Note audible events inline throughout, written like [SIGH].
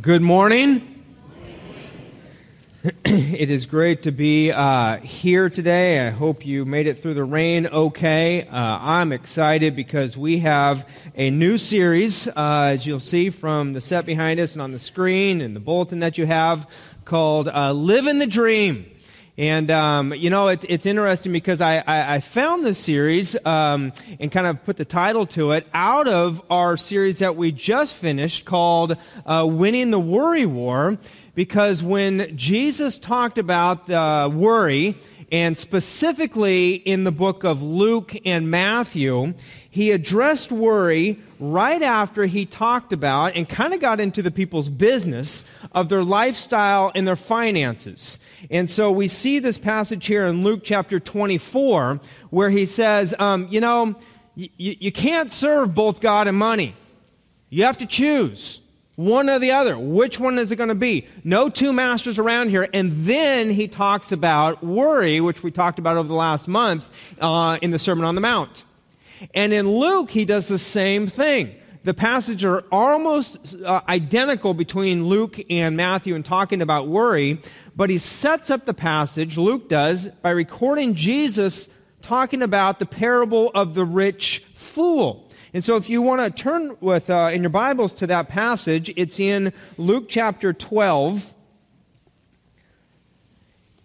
Good morning. [CLEARS THROAT] it is great to be uh, here today. I hope you made it through the rain okay. Uh, I'm excited because we have a new series, uh, as you'll see from the set behind us and on the screen and the bulletin that you have, called uh, Living the Dream. And, um, you know, it, it's interesting because I, I, I found this series um, and kind of put the title to it out of our series that we just finished called uh, Winning the Worry War. Because when Jesus talked about the worry, and specifically in the book of Luke and Matthew, he addressed worry right after he talked about and kind of got into the people's business of their lifestyle and their finances. And so we see this passage here in Luke chapter 24 where he says, um, you know, you can't serve both God and money. You have to choose one or the other. Which one is it going to be? No two masters around here. And then he talks about worry, which we talked about over the last month uh, in the Sermon on the Mount. And in Luke, he does the same thing. The passages are almost uh, identical between Luke and Matthew in talking about worry, but he sets up the passage, Luke does, by recording Jesus talking about the parable of the rich fool. And so if you want to turn with uh, in your Bibles to that passage, it's in Luke chapter 12.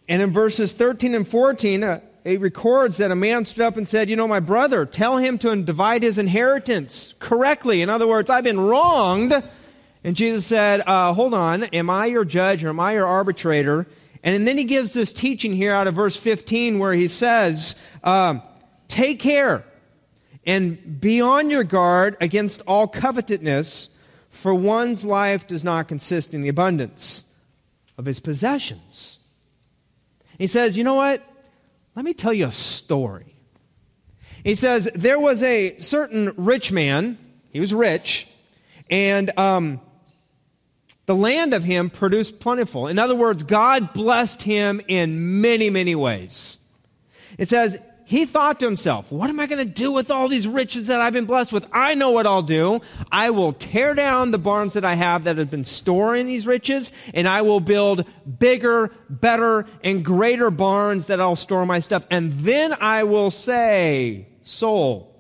And in verses 13 and 14, uh, it records that a man stood up and said, You know, my brother, tell him to divide his inheritance correctly. In other words, I've been wronged. And Jesus said, uh, Hold on, am I your judge or am I your arbitrator? And then he gives this teaching here out of verse 15 where he says, uh, Take care and be on your guard against all covetousness, for one's life does not consist in the abundance of his possessions. He says, You know what? Let me tell you a story. He says, There was a certain rich man, he was rich, and um, the land of him produced plentiful. In other words, God blessed him in many, many ways. It says, he thought to himself, What am I going to do with all these riches that I've been blessed with? I know what I'll do. I will tear down the barns that I have that have been storing these riches, and I will build bigger, better, and greater barns that I'll store my stuff. And then I will say, Soul,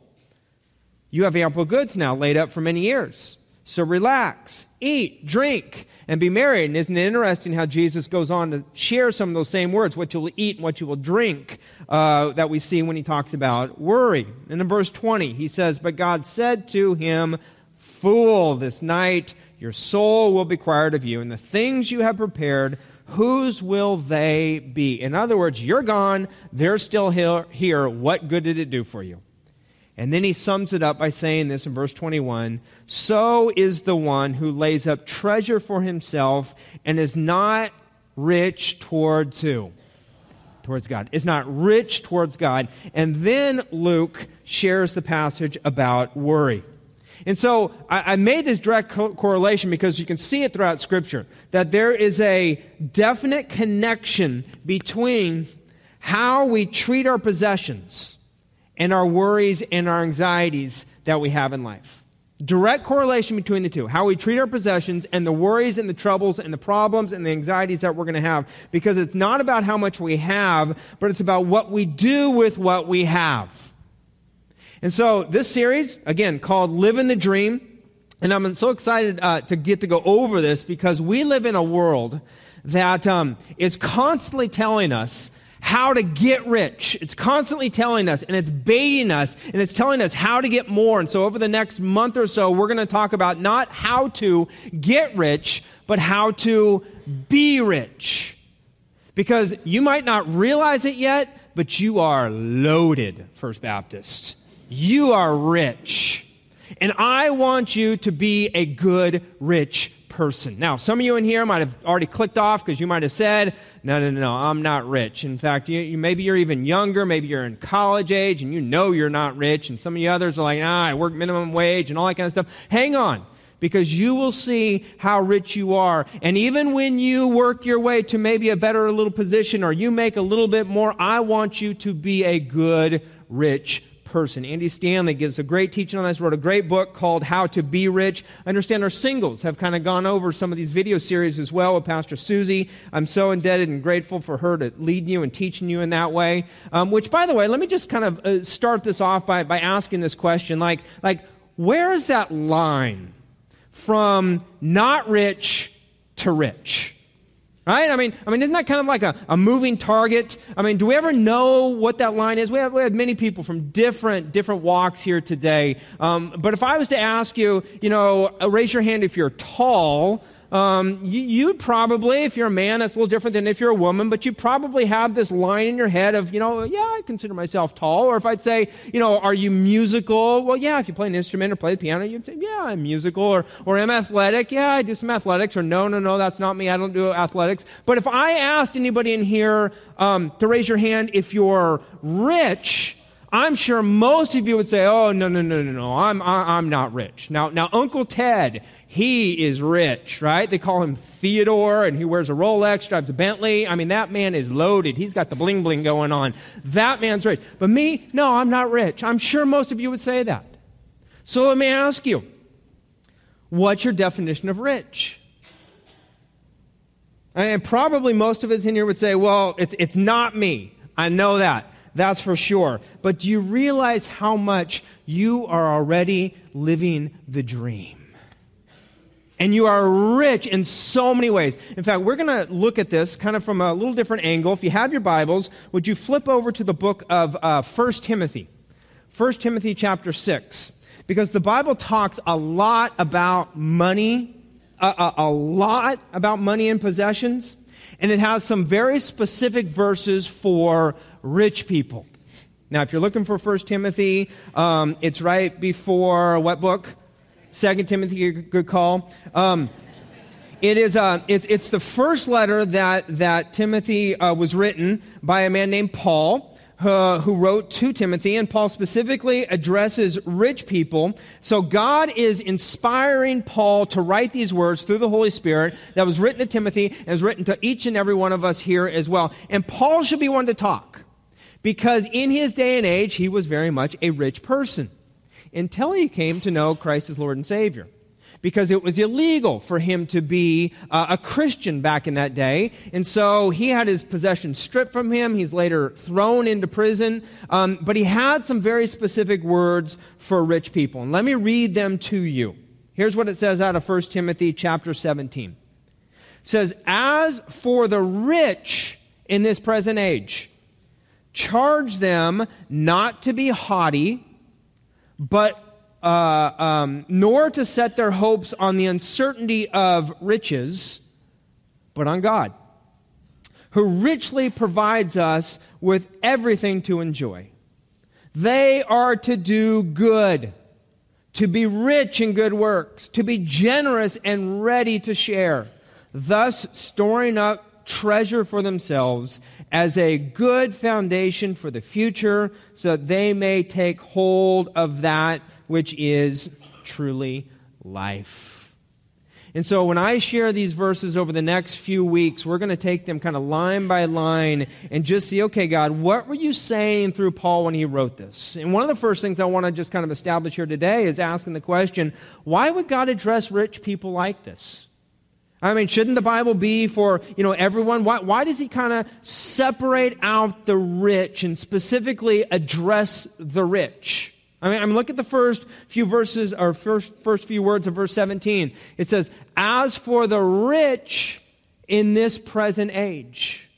you have ample goods now laid up for many years. So relax, eat, drink, and be merry. And isn't it interesting how Jesus goes on to share some of those same words, what you'll eat and what you will drink, uh, that we see when he talks about worry. And in verse 20, he says, But God said to him, Fool, this night your soul will be required of you, and the things you have prepared, whose will they be? In other words, you're gone, they're still here. What good did it do for you? And then he sums it up by saying this in verse 21 So is the one who lays up treasure for himself and is not rich towards who? Towards God. Is not rich towards God. And then Luke shares the passage about worry. And so I, I made this direct co- correlation because you can see it throughout Scripture that there is a definite connection between how we treat our possessions and our worries and our anxieties that we have in life. Direct correlation between the two how we treat our possessions and the worries and the troubles and the problems and the anxieties that we're going to have. Because it's not about how much we have, but it's about what we do with what we have. And so, this series, again, called Living the Dream, and I'm so excited uh, to get to go over this because we live in a world that um, is constantly telling us how to get rich. It's constantly telling us and it's baiting us and it's telling us how to get more. And so over the next month or so, we're going to talk about not how to get rich, but how to be rich. Because you might not realize it yet, but you are loaded, First Baptist. You are rich. And I want you to be a good, rich person. Now, some of you in here might have already clicked off because you might have said, no, no, no, no, I'm not rich. In fact, you, you, maybe you're even younger, maybe you're in college age and you know you're not rich, and some of you others are like, ah, I work minimum wage and all that kind of stuff. Hang on, because you will see how rich you are. And even when you work your way to maybe a better little position or you make a little bit more, I want you to be a good, rich person. Andy Stanley gives a great teaching on this, wrote a great book called How to Be Rich. I understand our singles have kind of gone over some of these video series as well with Pastor Susie. I'm so indebted and grateful for her to lead you and teaching you in that way. Um, which, by the way, let me just kind of uh, start this off by, by asking this question like, like, where is that line from not rich to rich? Right? I mean, I mean, isn't that kind of like a, a moving target? I mean, do we ever know what that line is? We have, we have many people from different, different walks here today. Um, but if I was to ask you, you know, uh, raise your hand if you're tall, um, you, would probably, if you're a man, that's a little different than if you're a woman, but you probably have this line in your head of, you know, yeah, I consider myself tall. Or if I'd say, you know, are you musical? Well, yeah, if you play an instrument or play the piano, you'd say, yeah, I'm musical. Or, or am athletic? Yeah, I do some athletics. Or no, no, no, that's not me. I don't do athletics. But if I asked anybody in here um, to raise your hand if you're rich, I'm sure most of you would say, "Oh, no, no, no, no, no. I'm I, I'm not rich." Now, now Uncle Ted, he is rich, right? They call him Theodore, and he wears a Rolex, drives a Bentley. I mean, that man is loaded. He's got the bling bling going on. That man's rich. But me, no, I'm not rich. I'm sure most of you would say that. So let me ask you, what's your definition of rich? And probably most of us in here would say, well, it's, it's not me. I know that. That's for sure. But do you realize how much you are already living the dream? And you are rich in so many ways. In fact, we're going to look at this kind of from a little different angle. If you have your Bibles, would you flip over to the book of uh, 1 Timothy? 1 Timothy chapter 6. Because the Bible talks a lot about money, a, a, a lot about money and possessions, and it has some very specific verses for rich people. Now, if you're looking for 1 Timothy, um, it's right before what book? Second Timothy, good call. Um, it is uh, it, it's the first letter that that Timothy uh, was written by a man named Paul. Uh, who wrote to Timothy, and Paul specifically addresses rich people. So God is inspiring Paul to write these words through the Holy Spirit that was written to Timothy and is written to each and every one of us here as well. And Paul should be one to talk because in his day and age, he was very much a rich person until he came to know Christ as Lord and Savior. Because it was illegal for him to be uh, a Christian back in that day. And so he had his possessions stripped from him. He's later thrown into prison. Um, but he had some very specific words for rich people. And let me read them to you. Here's what it says out of 1 Timothy chapter 17. It says, As for the rich in this present age, charge them not to be haughty but uh, um, nor to set their hopes on the uncertainty of riches, but on God, who richly provides us with everything to enjoy. They are to do good, to be rich in good works, to be generous and ready to share, thus storing up treasure for themselves as a good foundation for the future so that they may take hold of that which is truly life. And so when I share these verses over the next few weeks, we're going to take them kind of line by line and just see, okay, God, what were you saying through Paul when he wrote this? And one of the first things I want to just kind of establish here today is asking the question, why would God address rich people like this? I mean, shouldn't the Bible be for, you know, everyone? Why, why does he kind of separate out the rich and specifically address the rich? I mean, I mean, look at the first few verses, or first, first few words of verse 17. It says, As for the rich in this present age.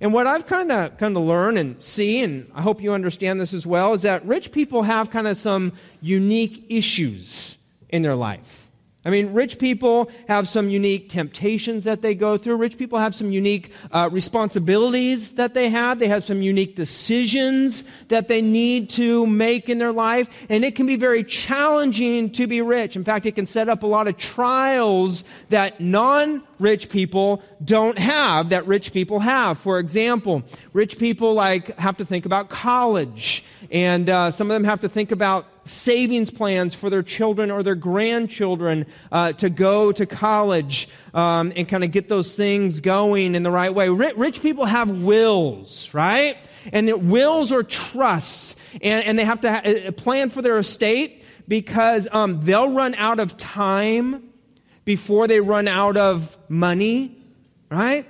And what I've kind of kind of learned and see, and I hope you understand this as well, is that rich people have kind of some unique issues in their life. I mean, rich people have some unique temptations that they go through. Rich people have some unique uh, responsibilities that they have. They have some unique decisions that they need to make in their life. And it can be very challenging to be rich. In fact, it can set up a lot of trials that non rich people don't have that rich people have. For example, rich people like have to think about college. And uh, some of them have to think about savings plans for their children or their grandchildren uh, to go to college um, and kind of get those things going in the right way. Rich, people have wills, right? and it wills or trusts, and, and they have to ha- plan for their estate because um, they'll run out of time before they run out of money, right?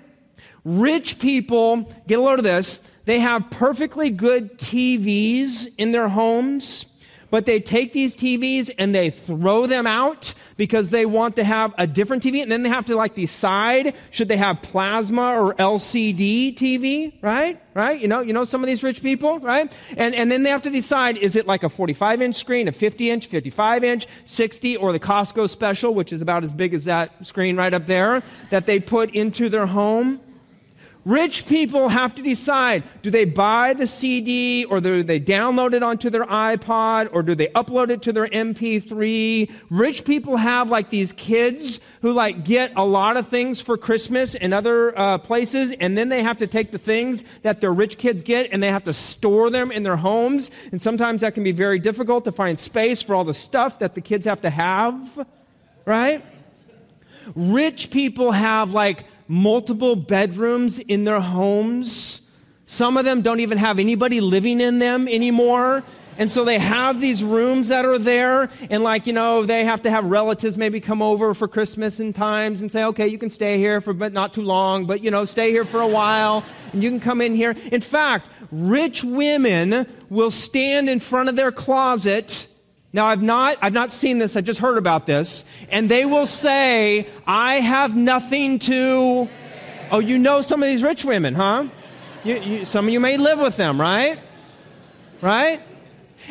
Rich people, get a load of this, they have perfectly good TVs in their homes but they take these TVs and they throw them out because they want to have a different TV. And then they have to like decide should they have plasma or LCD TV, right? Right? You know, you know some of these rich people, right? And, and then they have to decide is it like a 45 inch screen, a 50 inch, 55 inch, 60, or the Costco special, which is about as big as that screen right up there, that they put into their home? Rich people have to decide do they buy the CD or do they download it onto their iPod or do they upload it to their MP3? Rich people have like these kids who like get a lot of things for Christmas in other uh, places and then they have to take the things that their rich kids get and they have to store them in their homes. And sometimes that can be very difficult to find space for all the stuff that the kids have to have, right? Rich people have like multiple bedrooms in their homes. Some of them don't even have anybody living in them anymore. And so they have these rooms that are there, and like, you know, they have to have relatives maybe come over for Christmas and times and say, okay, you can stay here for but not too long, but you know, stay here for a while, and you can come in here. In fact, rich women will stand in front of their closet now, I've not, I've not seen this, I've just heard about this. And they will say, I have nothing to. Oh, you know some of these rich women, huh? You, you, some of you may live with them, right? Right?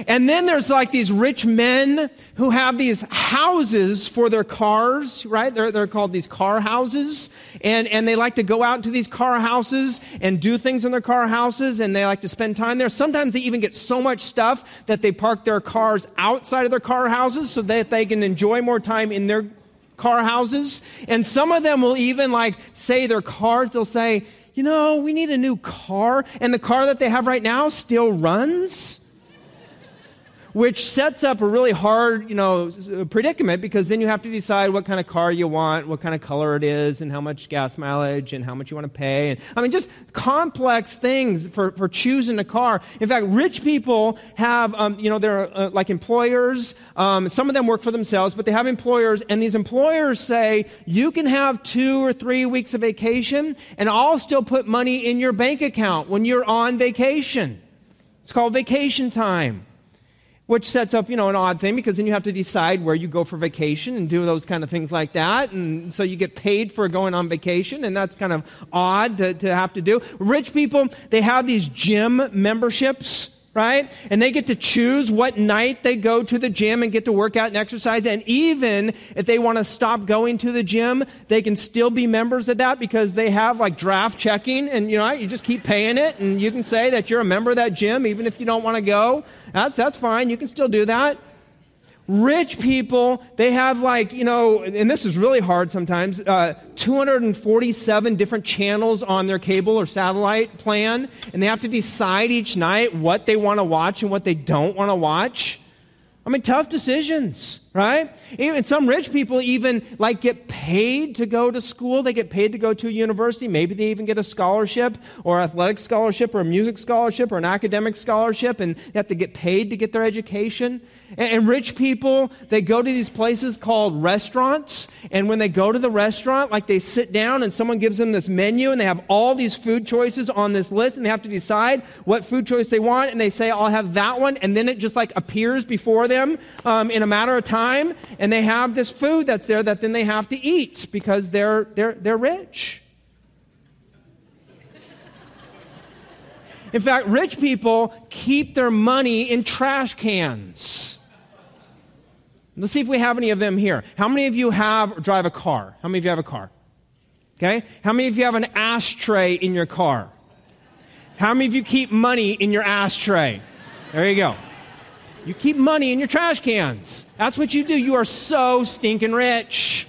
And then there's like these rich men who have these houses for their cars, right? They're, they're called these car houses. And, and they like to go out into these car houses and do things in their car houses and they like to spend time there. Sometimes they even get so much stuff that they park their cars outside of their car houses so that they can enjoy more time in their car houses. And some of them will even like say their cars, they'll say, you know, we need a new car. And the car that they have right now still runs which sets up a really hard, you know, predicament because then you have to decide what kind of car you want, what kind of color it is, and how much gas mileage and how much you want to pay. And I mean, just complex things for, for choosing a car. In fact, rich people have, um, you know, they're uh, like employers. Um, some of them work for themselves, but they have employers, and these employers say you can have two or three weeks of vacation, and I'll still put money in your bank account when you're on vacation. It's called vacation time which sets up, you know, an odd thing because then you have to decide where you go for vacation and do those kind of things like that. And so you get paid for going on vacation, and that's kind of odd to, to have to do. Rich people, they have these gym memberships right? And they get to choose what night they go to the gym and get to work out and exercise. And even if they want to stop going to the gym, they can still be members of that because they have like draft checking and you know, you just keep paying it and you can say that you're a member of that gym even if you don't want to go. That's, that's fine. You can still do that. Rich people, they have like, you know, and this is really hard sometimes, uh, 247 different channels on their cable or satellite plan, and they have to decide each night what they want to watch and what they don't want to watch. I mean, tough decisions, right? Even some rich people even like get paid to go to school. They get paid to go to a university. Maybe they even get a scholarship or athletic scholarship or a music scholarship or an academic scholarship, and they have to get paid to get their education. And, and rich people, they go to these places called restaurants. And when they go to the restaurant, like they sit down and someone gives them this menu and they have all these food choices on this list and they have to decide what food choice they want. And they say, I'll have that one. And then it just like appears before them um, in a matter of time. And they have this food that's there that then they have to eat because they're, they're, they're rich. In fact, rich people keep their money in trash cans. Let's see if we have any of them here. How many of you have drive a car? How many of you have a car? Okay? How many of you have an ashtray in your car? How many of you keep money in your ashtray? There you go. You keep money in your trash cans. That's what you do. You are so stinking rich.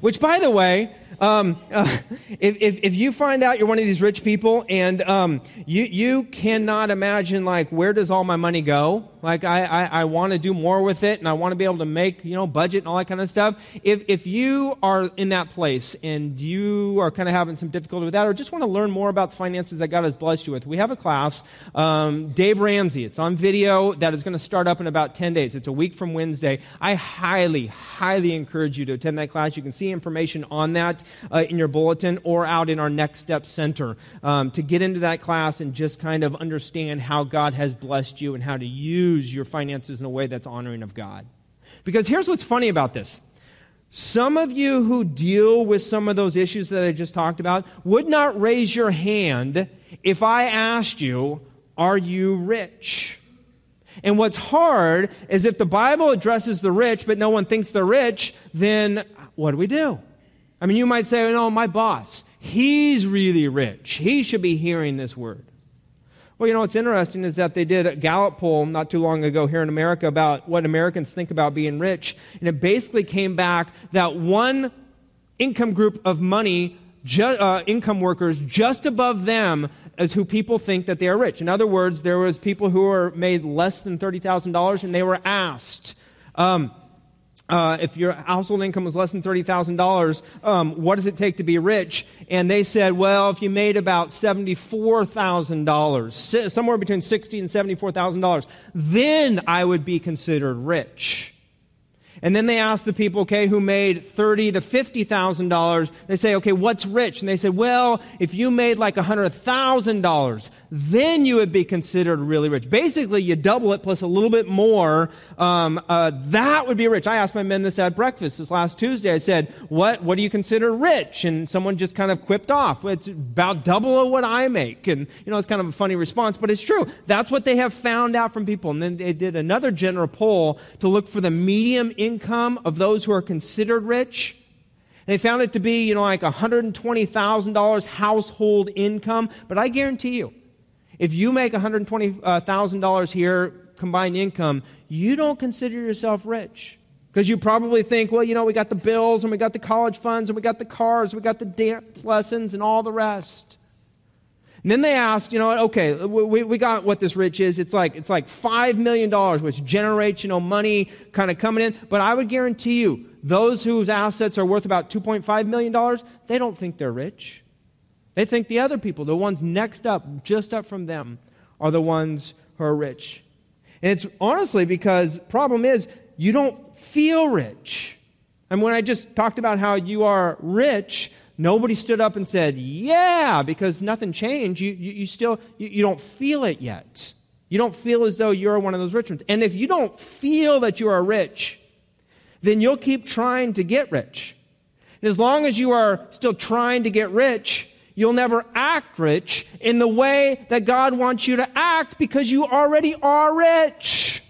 Which, by the way, um, uh, if, if, if, you find out you're one of these rich people and um, you, you cannot imagine, like, where does all my money go? Like, I, I, I want to do more with it and I want to be able to make, you know, budget and all that kind of stuff. If, if you are in that place and you are kind of having some difficulty with that or just want to learn more about the finances that God has blessed you with, we have a class, um, Dave Ramsey. It's on video that is going to start up in about 10 days. It's a week from Wednesday. I highly, highly encourage you to attend that class. You can see information on that uh, in your bulletin or out in our Next Step Center um, to get into that class and just kind of understand how God has blessed you and how to use your finances in a way that's honoring of God. Because here's what's funny about this. Some of you who deal with some of those issues that I just talked about would not raise your hand if I asked you, Are you rich? And what's hard is if the Bible addresses the rich, but no one thinks they're rich, then what do we do? I mean, you might say, oh, no, my boss, he's really rich. He should be hearing this word. Well, you know, what's interesting is that they did a Gallup poll not too long ago here in America about what Americans think about being rich. And it basically came back that one income group of money, ju- uh, income workers, just above them is who people think that they are rich. In other words, there was people who were made less than $30,000 and they were asked, um, uh, if your household income was less than $30,000, um, what does it take to be rich? And they said, well, if you made about $74,000, somewhere between $60,000 and $74,000, then I would be considered rich. And then they asked the people, okay, who made thirty to fifty thousand dollars. They say, okay, what's rich? And they said, well, if you made like a hundred thousand dollars, then you would be considered really rich. Basically, you double it plus a little bit more. Um, uh, that would be rich. I asked my men this at breakfast this last Tuesday. I said, what What do you consider rich? And someone just kind of quipped off. It's about double of what I make. And you know, it's kind of a funny response, but it's true. That's what they have found out from people. And then they did another general poll to look for the medium income income of those who are considered rich. They found it to be, you know, like $120,000 household income. But I guarantee you, if you make $120,000 here combined income, you don't consider yourself rich. Because you probably think, well, you know, we got the bills and we got the college funds and we got the cars, we got the dance lessons and all the rest. And then they asked, you know, okay, we, we got what this rich is. It's like, it's like $5 million, which know, money kind of coming in. But I would guarantee you, those whose assets are worth about $2.5 million, they don't think they're rich. They think the other people, the ones next up, just up from them, are the ones who are rich. And it's honestly because problem is you don't feel rich. And when I just talked about how you are rich, Nobody stood up and said, Yeah, because nothing changed. You, you, you still, you, you don't feel it yet. You don't feel as though you're one of those rich ones. And if you don't feel that you are rich, then you'll keep trying to get rich. And as long as you are still trying to get rich, you'll never act rich in the way that God wants you to act because you already are rich.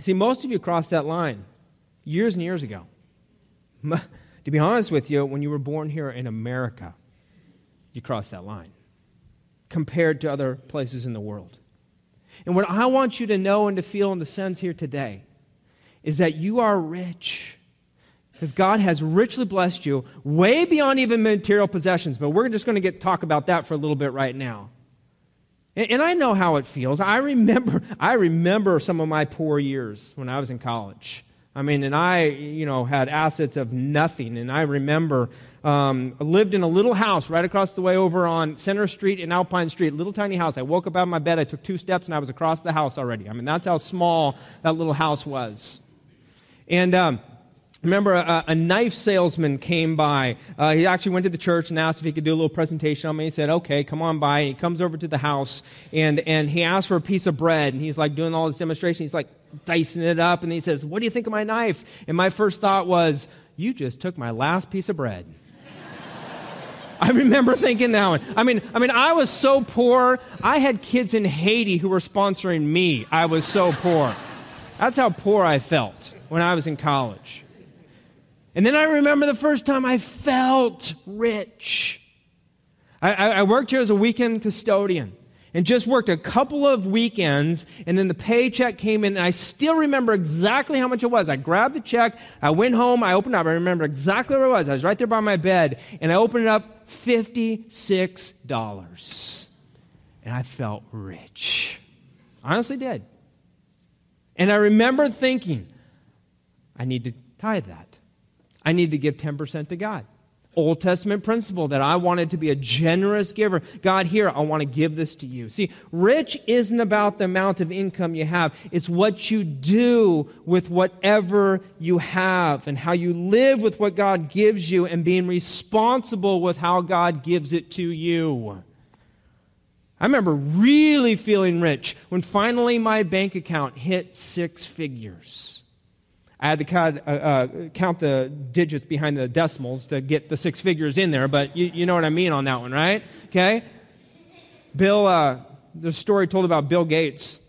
See, most of you crossed that line years and years ago. [LAUGHS] to be honest with you, when you were born here in America, you crossed that line compared to other places in the world. And what I want you to know and to feel and to sense here today is that you are rich. Because God has richly blessed you way beyond even material possessions. But we're just going to get talk about that for a little bit right now. And, and I know how it feels. I remember, I remember some of my poor years when I was in college. I mean, and I, you know, had assets of nothing. And I remember um, I lived in a little house right across the way over on Center Street and Alpine Street, little tiny house. I woke up out of my bed, I took two steps, and I was across the house already. I mean, that's how small that little house was. And um, remember a, a, knife salesman came by uh, he actually went to the church and asked if he could do a little presentation on me he said okay come on by and he comes over to the house and, and he asked for a piece of bread and he's like doing all this demonstration he's like dicing it up and he says what do you think of my knife and my first thought was you just took my last piece of bread [LAUGHS] I remember thinking that one. I mean, I mean, I was so poor. I had kids in Haiti who were sponsoring me. I was so poor. That's how poor I felt when I was in college. And then I remember the first time I felt rich. I, I, worked here as a weekend custodian. and just worked a couple of weekends, and then the paycheck came in, and I still remember exactly how much it was. I grabbed the check, I went home, I opened up, I remember exactly where it was. I was right there by my bed, and I opened it up $56. And I felt rich. Honestly did. And I remember thinking, I need to tithe that. I need to give 10% to God. Old Testament principle that I wanted to be a generous giver. God, here, I want to give this to you. See, rich isn't about the amount of income you have, it's what you do with whatever you have and how you live with what God gives you and being responsible with how God gives it to you. I remember really feeling rich when finally my bank account hit six figures. I had to count, uh, uh, count the digits behind the decimals to get the six figures in there, but you, you know what I mean on that one, right? Okay? Bill, uh, the story told about Bill Gates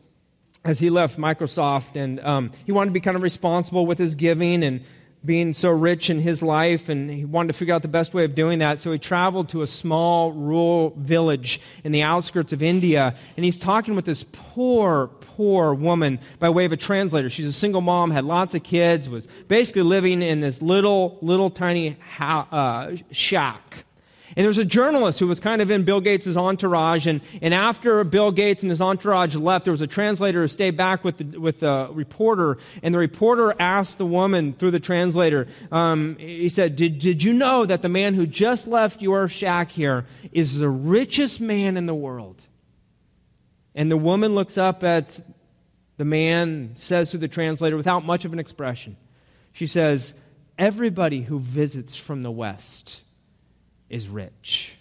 as he left Microsoft, and um, he wanted to be kind of responsible with his giving and being so rich in his life, and he wanted to figure out the best way of doing that. So he traveled to a small rural village in the outskirts of India, and he's talking with this poor, poor woman by way of a translator. She's a single mom, had lots of kids, was basically living in this little, little tiny ha- uh, shack. And there's a journalist who was kind of in Bill Gates' entourage. And, and after Bill Gates and his entourage left, there was a translator who stayed back with the, with the reporter. And the reporter asked the woman through the translator, um, he said, did, did you know that the man who just left your shack here is the richest man in the world? And the woman looks up at the man, says through the translator without much of an expression, she says, Everybody who visits from the West is rich.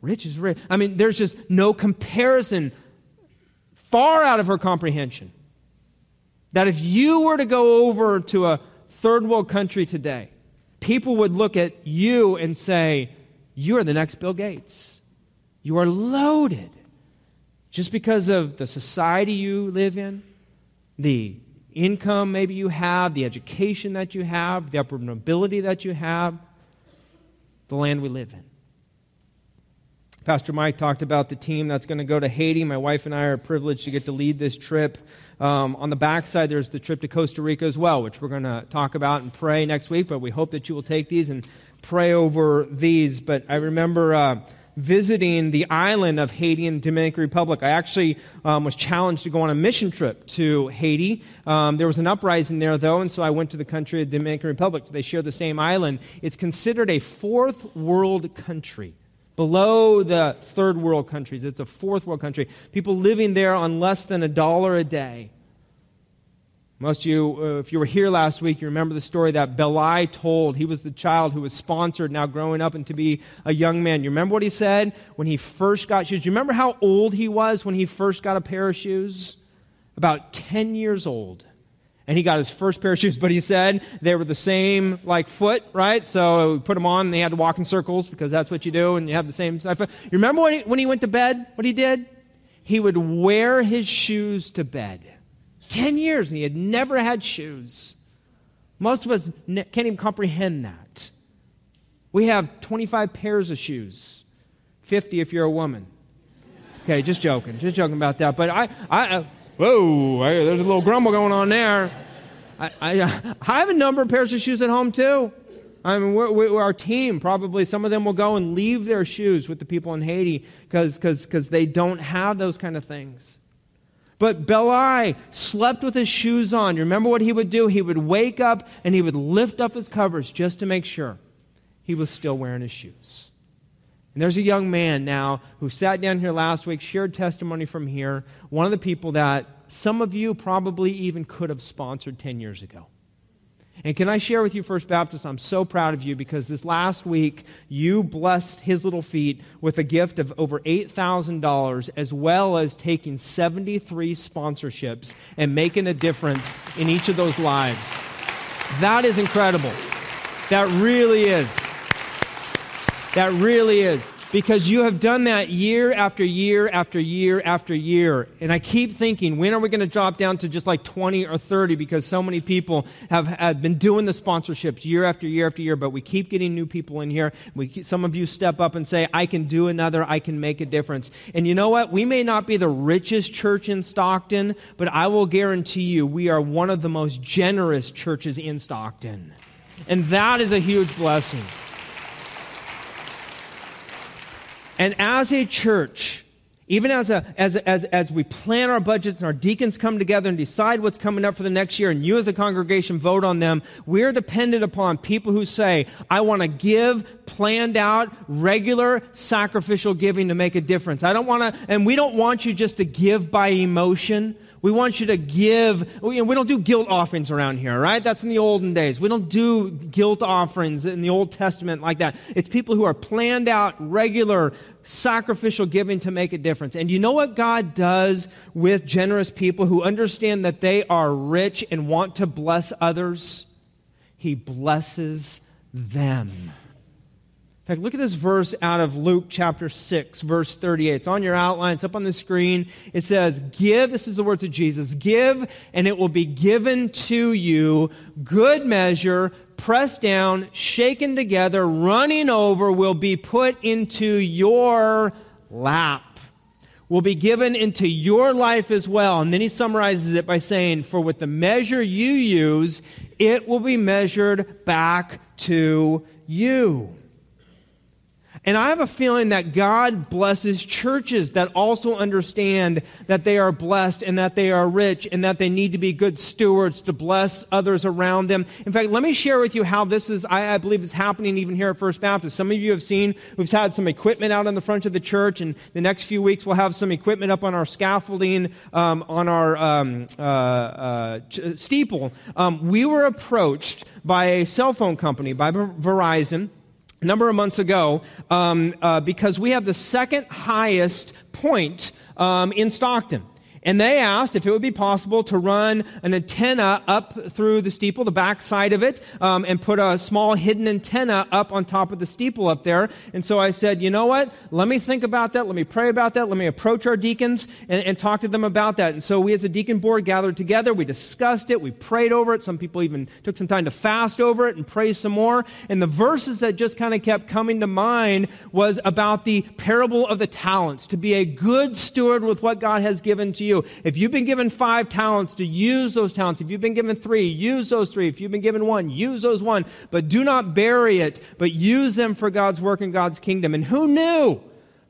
Rich is rich. I mean, there's just no comparison, far out of her comprehension. That if you were to go over to a third world country today, people would look at you and say, You're the next Bill Gates. You are loaded. Just because of the society you live in, the income maybe you have, the education that you have, the upward mobility that you have, the land we live in. Pastor Mike talked about the team that's going to go to Haiti. My wife and I are privileged to get to lead this trip. Um, on the backside, there's the trip to Costa Rica as well, which we're going to talk about and pray next week. But we hope that you will take these and pray over these. But I remember uh, visiting the island of Haiti and Dominican Republic. I actually um, was challenged to go on a mission trip to Haiti. Um, there was an uprising there, though, and so I went to the country of the Dominican Republic. They share the same island. It's considered a fourth world country. Below the third world countries, it's a fourth world country. People living there on less than a dollar a day. Most of you, uh, if you were here last week, you remember the story that Belai told. He was the child who was sponsored, now growing up and to be a young man. You remember what he said when he first got shoes? You remember how old he was when he first got a pair of shoes? About 10 years old. And he got his first pair of shoes, but he said they were the same, like, foot, right? So we put them on, and they had to walk in circles because that's what you do, and you have the same foot. You remember when he, when he went to bed, what he did? He would wear his shoes to bed. 10 years and he had never had shoes. Most of us can't even comprehend that. We have 25 pairs of shoes, 50 if you're a woman. Okay, just joking, just joking about that. But I, I, uh, whoa, I, there's a little grumble going on there. I, I, I, have a number of pairs of shoes at home too. I mean, we're, we're, our team probably some of them will go and leave their shoes with the people in Haiti because they don't have those kind of things. But Belai slept with his shoes on. You remember what he would do? He would wake up and he would lift up his covers just to make sure he was still wearing his shoes. And there's a young man now who sat down here last week, shared testimony from here, one of the people that some of you probably even could have sponsored 10 years ago. And can I share with you, First Baptist, I'm so proud of you because this last week you blessed his little feet with a gift of over $8,000 as well as taking 73 sponsorships and making a difference in each of those lives. That is incredible. That really is. That really is. Because you have done that year after year after year after year. And I keep thinking, when are we going to drop down to just like 20 or 30? Because so many people have, have been doing the sponsorships year after year after year, but we keep getting new people in here. We, some of you step up and say, I can do another, I can make a difference. And you know what? We may not be the richest church in Stockton, but I will guarantee you we are one of the most generous churches in Stockton. And that is a huge blessing. And as a church, even as, a, as, as, as we plan our budgets and our deacons come together and decide what's coming up for the next year, and you as a congregation vote on them, we're dependent upon people who say, I want to give planned out, regular, sacrificial giving to make a difference. I don't want to, and we don't want you just to give by emotion. We want you to give. We don't do guilt offerings around here, right? That's in the olden days. We don't do guilt offerings in the Old Testament like that. It's people who are planned out, regular, sacrificial giving to make a difference. And you know what God does with generous people who understand that they are rich and want to bless others? He blesses them. In fact, look at this verse out of Luke chapter 6, verse 38. It's on your outline, it's up on the screen. It says, Give, this is the words of Jesus, give, and it will be given to you. Good measure, pressed down, shaken together, running over, will be put into your lap. Will be given into your life as well. And then he summarizes it by saying, For with the measure you use, it will be measured back to you. And I have a feeling that God blesses churches that also understand that they are blessed and that they are rich and that they need to be good stewards to bless others around them. In fact, let me share with you how this is, I, I believe, is happening even here at First Baptist. Some of you have seen, we've had some equipment out in the front of the church, and the next few weeks we'll have some equipment up on our scaffolding, um, on our um, uh, uh, steeple. Um, we were approached by a cell phone company, by Verizon a number of months ago um, uh, because we have the second highest point um, in Stockton. And they asked if it would be possible to run an antenna up through the steeple, the back side of it, um, and put a small hidden antenna up on top of the steeple up there. And so I said, you know what? Let me think about that. Let me pray about that. Let me approach our deacons and, and talk to them about that. And so we as a deacon board gathered together. We discussed it. We prayed over it. Some people even took some time to fast over it and pray some more. And the verses that just kind of kept coming to mind was about the parable of the talents, to be a good steward with what God has given to you. If you've been given five talents, to use those talents. If you've been given three, use those three. If you've been given one, use those one. But do not bury it, but use them for God's work and God's kingdom. And who knew?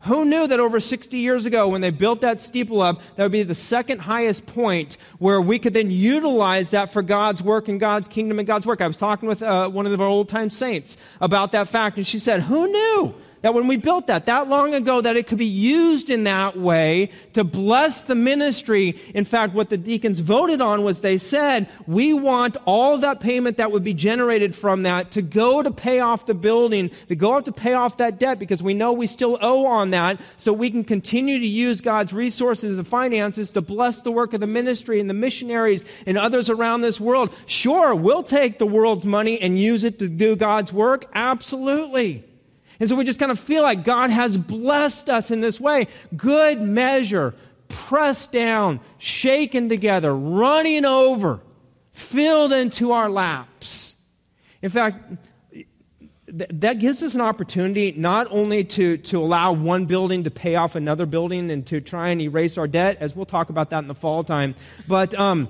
Who knew that over 60 years ago, when they built that steeple up, that would be the second highest point where we could then utilize that for God's work and God's kingdom and God's work? I was talking with uh, one of our old time saints about that fact, and she said, Who knew? That when we built that that long ago that it could be used in that way to bless the ministry. In fact what the deacons voted on was they said we want all that payment that would be generated from that to go to pay off the building to go out to pay off that debt because we know we still owe on that so we can continue to use god's resources and finances to bless the work of the ministry and the missionaries and others around this world. Sure we'll take the world's money and use it to do god's work. Absolutely and so we just kind of feel like God has blessed us in this way. Good measure, pressed down, shaken together, running over, filled into our laps. In fact, th- that gives us an opportunity not only to, to allow one building to pay off another building and to try and erase our debt, as we'll talk about that in the fall time, but um,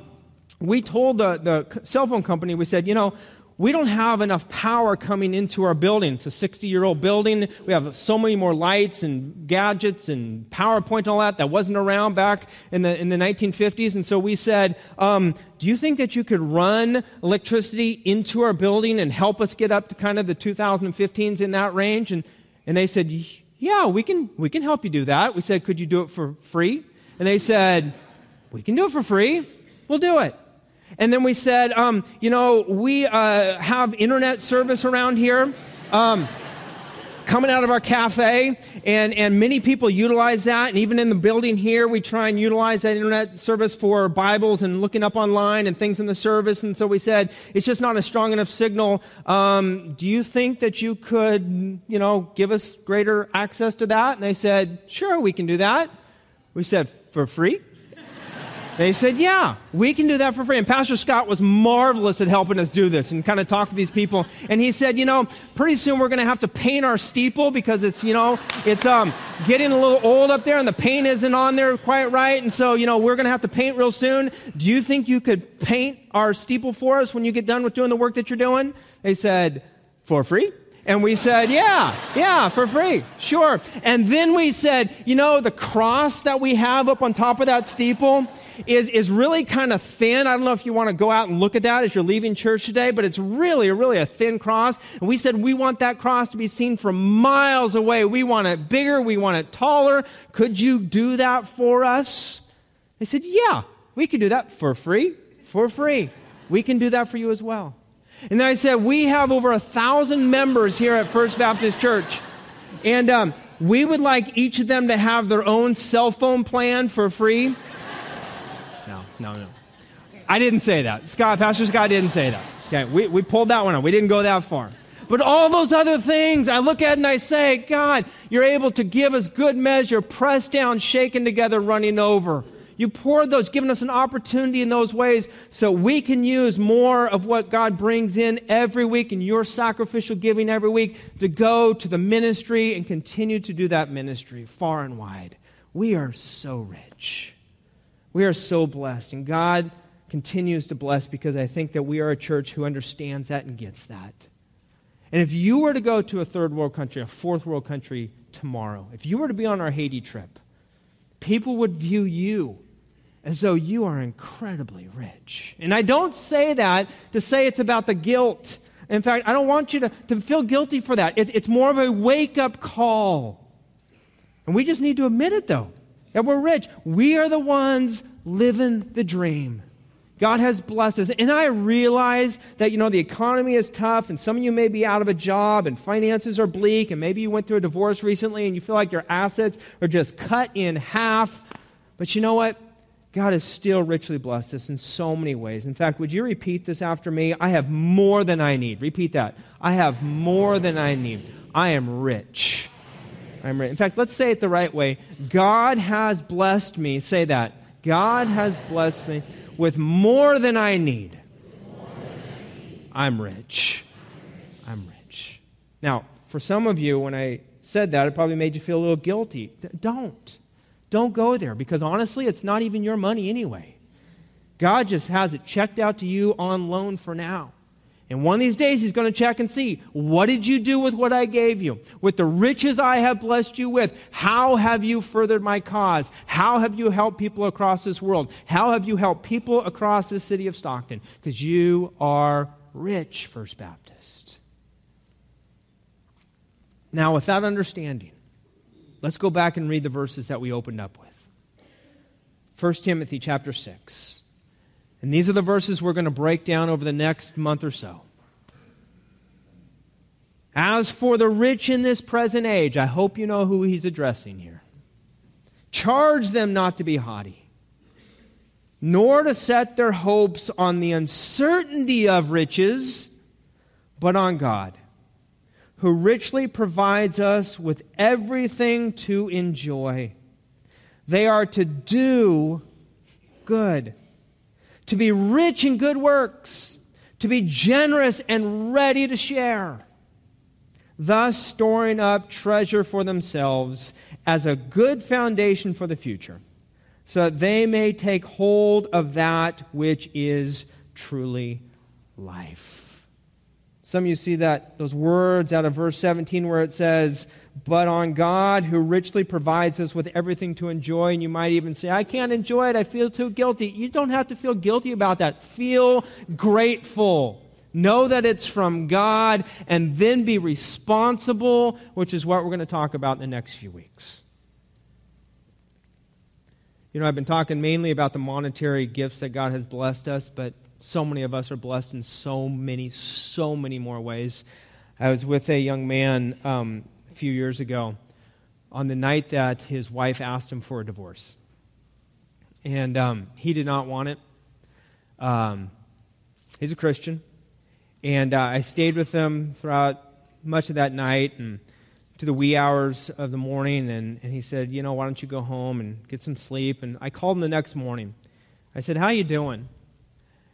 we told the, the cell phone company, we said, you know, we don't have enough power coming into our building. It's a 60 year old building. We have so many more lights and gadgets and PowerPoint and all that that wasn't around back in the, in the 1950s. And so we said, um, Do you think that you could run electricity into our building and help us get up to kind of the 2015s in that range? And, and they said, Yeah, we can, we can help you do that. We said, Could you do it for free? And they said, We can do it for free. We'll do it. And then we said, um, you know, we uh, have internet service around here. Um, coming out of our cafe, and, and many people utilize that. And even in the building here, we try and utilize that internet service for Bibles and looking up online and things in the service. And so we said, it's just not a strong enough signal. Um, do you think that you could, you know, give us greater access to that? And they said, sure, we can do that. We said, for free? They said, Yeah, we can do that for free. And Pastor Scott was marvelous at helping us do this and kind of talk to these people. And he said, You know, pretty soon we're going to have to paint our steeple because it's, you know, it's um, getting a little old up there and the paint isn't on there quite right. And so, you know, we're going to have to paint real soon. Do you think you could paint our steeple for us when you get done with doing the work that you're doing? They said, For free? And we said, yeah, yeah, for free, sure. And then we said, you know, the cross that we have up on top of that steeple, is, is really kind of thin. I don't know if you want to go out and look at that as you're leaving church today, but it's really, really a thin cross. And we said we want that cross to be seen from miles away. We want it bigger. We want it taller. Could you do that for us? They said, yeah, we could do that for free. For free. We can do that for you as well. And then I said, we have over a thousand members here at First Baptist Church. And um, we would like each of them to have their own cell phone plan for free no, no. I didn't say that. Scott, Pastor Scott didn't say that. Okay, we, we pulled that one out. We didn't go that far. But all those other things, I look at and I say, God, you're able to give us good measure, pressed down, shaken together, running over. You poured those, giving us an opportunity in those ways so we can use more of what God brings in every week and your sacrificial giving every week to go to the ministry and continue to do that ministry far and wide. We are so rich. We are so blessed, and God continues to bless because I think that we are a church who understands that and gets that. And if you were to go to a third world country, a fourth world country tomorrow, if you were to be on our Haiti trip, people would view you as though you are incredibly rich. And I don't say that to say it's about the guilt. In fact, I don't want you to, to feel guilty for that. It, it's more of a wake up call. And we just need to admit it, though that we're rich. We are the ones living the dream. God has blessed us. And I realize that, you know, the economy is tough and some of you may be out of a job and finances are bleak and maybe you went through a divorce recently and you feel like your assets are just cut in half. But you know what? God has still richly blessed us in so many ways. In fact, would you repeat this after me? I have more than I need. Repeat that. I have more than I need. I am rich. I'm In fact, let's say it the right way. God has blessed me. Say that. God has blessed me with more than I need. I'm rich. I'm rich. Now, for some of you, when I said that, it probably made you feel a little guilty. Don't. Don't go there because honestly, it's not even your money anyway. God just has it checked out to you on loan for now. And one of these days, he's going to check and see what did you do with what I gave you? With the riches I have blessed you with, how have you furthered my cause? How have you helped people across this world? How have you helped people across the city of Stockton? Because you are rich, First Baptist. Now, with that understanding, let's go back and read the verses that we opened up with. 1 Timothy chapter 6. And these are the verses we're going to break down over the next month or so. As for the rich in this present age, I hope you know who he's addressing here. Charge them not to be haughty, nor to set their hopes on the uncertainty of riches, but on God, who richly provides us with everything to enjoy. They are to do good to be rich in good works, to be generous and ready to share, thus storing up treasure for themselves as a good foundation for the future, so that they may take hold of that which is truly life. Some of you see that those words out of verse 17 where it says, but on God who richly provides us with everything to enjoy. And you might even say, I can't enjoy it. I feel too guilty. You don't have to feel guilty about that. Feel grateful. Know that it's from God and then be responsible, which is what we're going to talk about in the next few weeks. You know, I've been talking mainly about the monetary gifts that God has blessed us, but so many of us are blessed in so many, so many more ways. I was with a young man um, few years ago on the night that his wife asked him for a divorce. And um, he did not want it. Um, he's a Christian. And uh, I stayed with him throughout much of that night and to the wee hours of the morning. And, and he said, You know, why don't you go home and get some sleep? And I called him the next morning. I said, How you doing?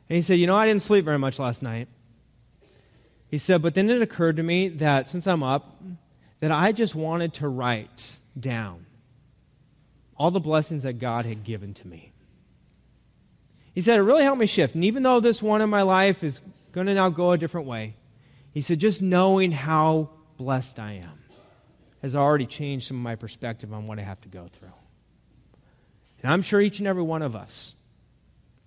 And he said, You know, I didn't sleep very much last night. He said, But then it occurred to me that since I'm up, that I just wanted to write down all the blessings that God had given to me. He said, It really helped me shift. And even though this one in my life is going to now go a different way. He said, just knowing how blessed I am has already changed some of my perspective on what I have to go through. And I'm sure each and every one of us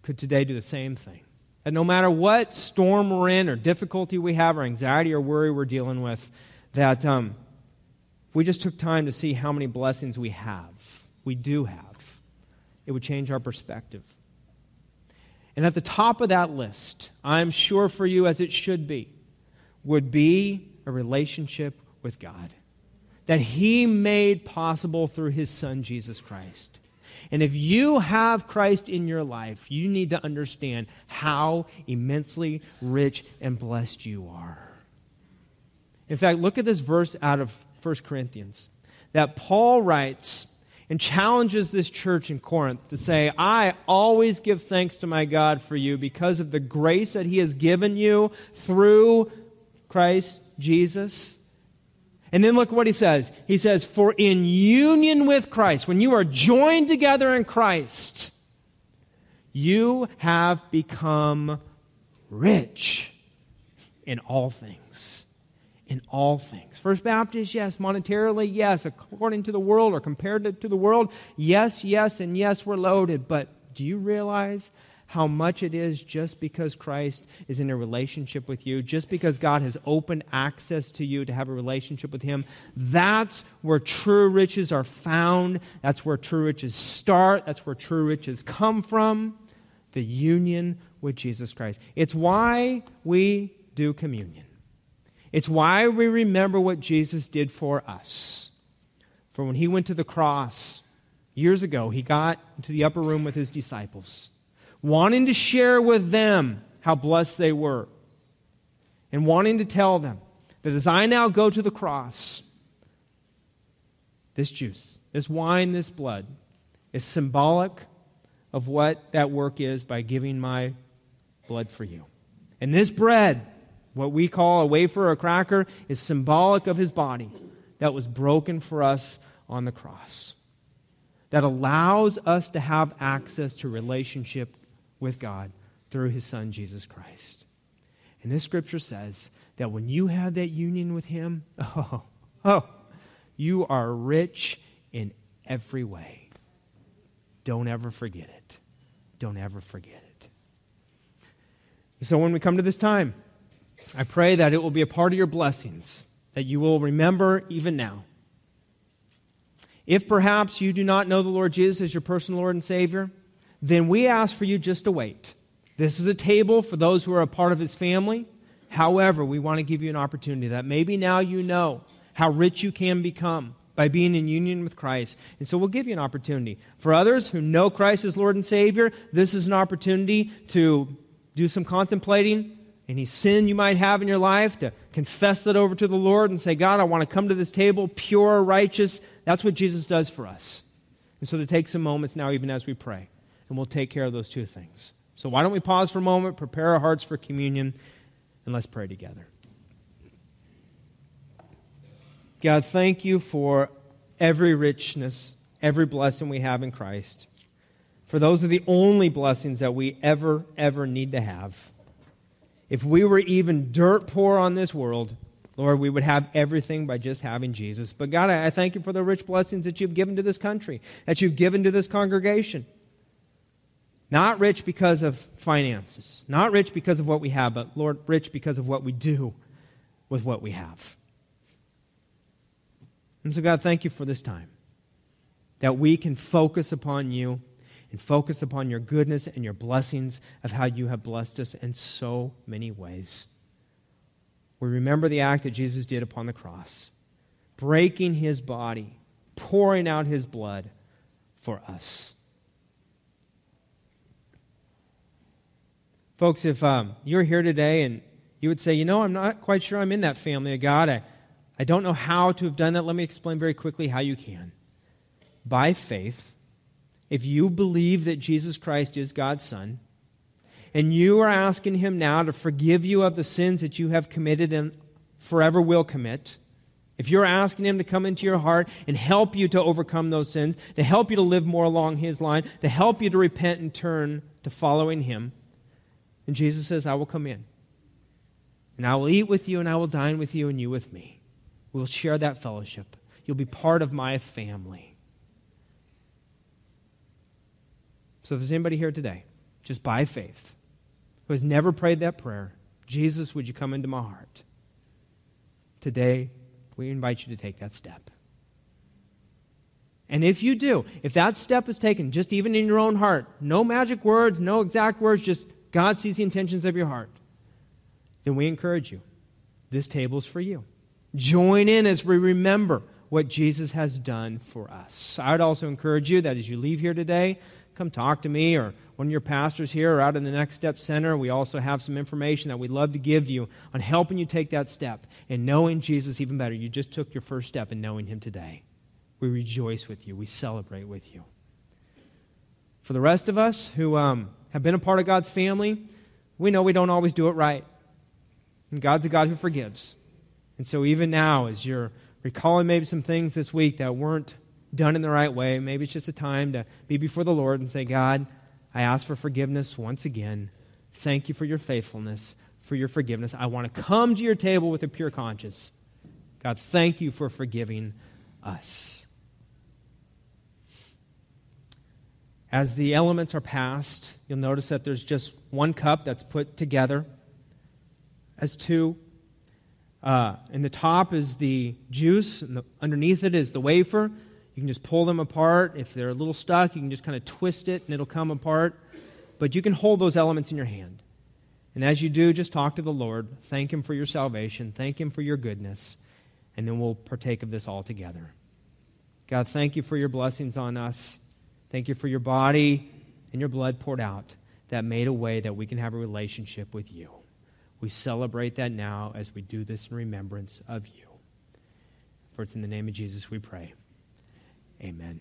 could today do the same thing. That no matter what storm we're in, or difficulty we have, or anxiety or worry we're dealing with, that um, we just took time to see how many blessings we have, we do have, it would change our perspective. And at the top of that list, I'm sure for you, as it should be, would be a relationship with God that He made possible through His Son, Jesus Christ. And if you have Christ in your life, you need to understand how immensely rich and blessed you are. In fact, look at this verse out of 1 Corinthians that Paul writes and challenges this church in Corinth to say, I always give thanks to my God for you because of the grace that He has given you through Christ Jesus. And then look what he says. He says, For in union with Christ, when you are joined together in Christ, you have become rich in all things in all things. First Baptist, yes. Monetarily, yes. According to the world or compared to the world, yes, yes, and yes, we're loaded. But do you realize how much it is just because Christ is in a relationship with you, just because God has opened access to you to have a relationship with Him? That's where true riches are found. That's where true riches start. That's where true riches come from. The union with Jesus Christ. It's why we do communion. It's why we remember what Jesus did for us. For when he went to the cross years ago, he got into the upper room with his disciples, wanting to share with them how blessed they were, and wanting to tell them that as I now go to the cross, this juice, this wine, this blood is symbolic of what that work is by giving my blood for you. And this bread what we call a wafer or a cracker is symbolic of his body that was broken for us on the cross. That allows us to have access to relationship with God through his son Jesus Christ. And this scripture says that when you have that union with him, [LAUGHS] oh, oh, you are rich in every way. Don't ever forget it. Don't ever forget it. So when we come to this time, I pray that it will be a part of your blessings, that you will remember even now. If perhaps you do not know the Lord Jesus as your personal Lord and Savior, then we ask for you just to wait. This is a table for those who are a part of his family. However, we want to give you an opportunity that maybe now you know how rich you can become by being in union with Christ. And so we'll give you an opportunity. For others who know Christ as Lord and Savior, this is an opportunity to do some contemplating any sin you might have in your life, to confess that over to the Lord and say, God, I want to come to this table pure, righteous. That's what Jesus does for us. And so to take some moments now, even as we pray, and we'll take care of those two things. So why don't we pause for a moment, prepare our hearts for communion, and let's pray together. God, thank you for every richness, every blessing we have in Christ. For those are the only blessings that we ever, ever need to have. If we were even dirt poor on this world, Lord, we would have everything by just having Jesus. But God, I thank you for the rich blessings that you've given to this country, that you've given to this congregation. Not rich because of finances, not rich because of what we have, but Lord, rich because of what we do with what we have. And so, God, thank you for this time that we can focus upon you and focus upon your goodness and your blessings of how you have blessed us in so many ways. We remember the act that Jesus did upon the cross breaking his body, pouring out his blood for us. Folks, if um, you're here today and you would say, you know, I'm not quite sure I'm in that family of God, I, I don't know how to have done that, let me explain very quickly how you can. By faith, if you believe that Jesus Christ is God's Son, and you are asking Him now to forgive you of the sins that you have committed and forever will commit, if you're asking Him to come into your heart and help you to overcome those sins, to help you to live more along His line, to help you to repent and turn to following Him, and Jesus says, I will come in. And I will eat with you, and I will dine with you, and you with me. We'll share that fellowship. You'll be part of my family. So if there's anybody here today, just by faith, who has never prayed that prayer, Jesus, would you come into my heart? Today, we invite you to take that step. And if you do, if that step is taken, just even in your own heart, no magic words, no exact words, just God sees the intentions of your heart, then we encourage you. This table is for you. Join in as we remember what Jesus has done for us. I would also encourage you that as you leave here today, come talk to me or one of your pastors here or out in the Next Step Center. We also have some information that we'd love to give you on helping you take that step and knowing Jesus even better. You just took your first step in knowing Him today. We rejoice with you, we celebrate with you. For the rest of us who um, have been a part of God's family, we know we don't always do it right. And God's a God who forgives. And so, even now, as you're recalling maybe some things this week that weren't done in the right way, maybe it's just a time to be before the Lord and say, God, I ask for forgiveness once again. Thank you for your faithfulness, for your forgiveness. I want to come to your table with a pure conscience. God, thank you for forgiving us. As the elements are passed, you'll notice that there's just one cup that's put together as two. Uh, in the top is the juice, and the, underneath it is the wafer. You can just pull them apart. If they're a little stuck, you can just kind of twist it and it'll come apart. But you can hold those elements in your hand. And as you do, just talk to the Lord. Thank Him for your salvation. Thank Him for your goodness. And then we'll partake of this all together. God, thank you for your blessings on us. Thank you for your body and your blood poured out that made a way that we can have a relationship with you. We celebrate that now as we do this in remembrance of you. For it's in the name of Jesus we pray. Amen.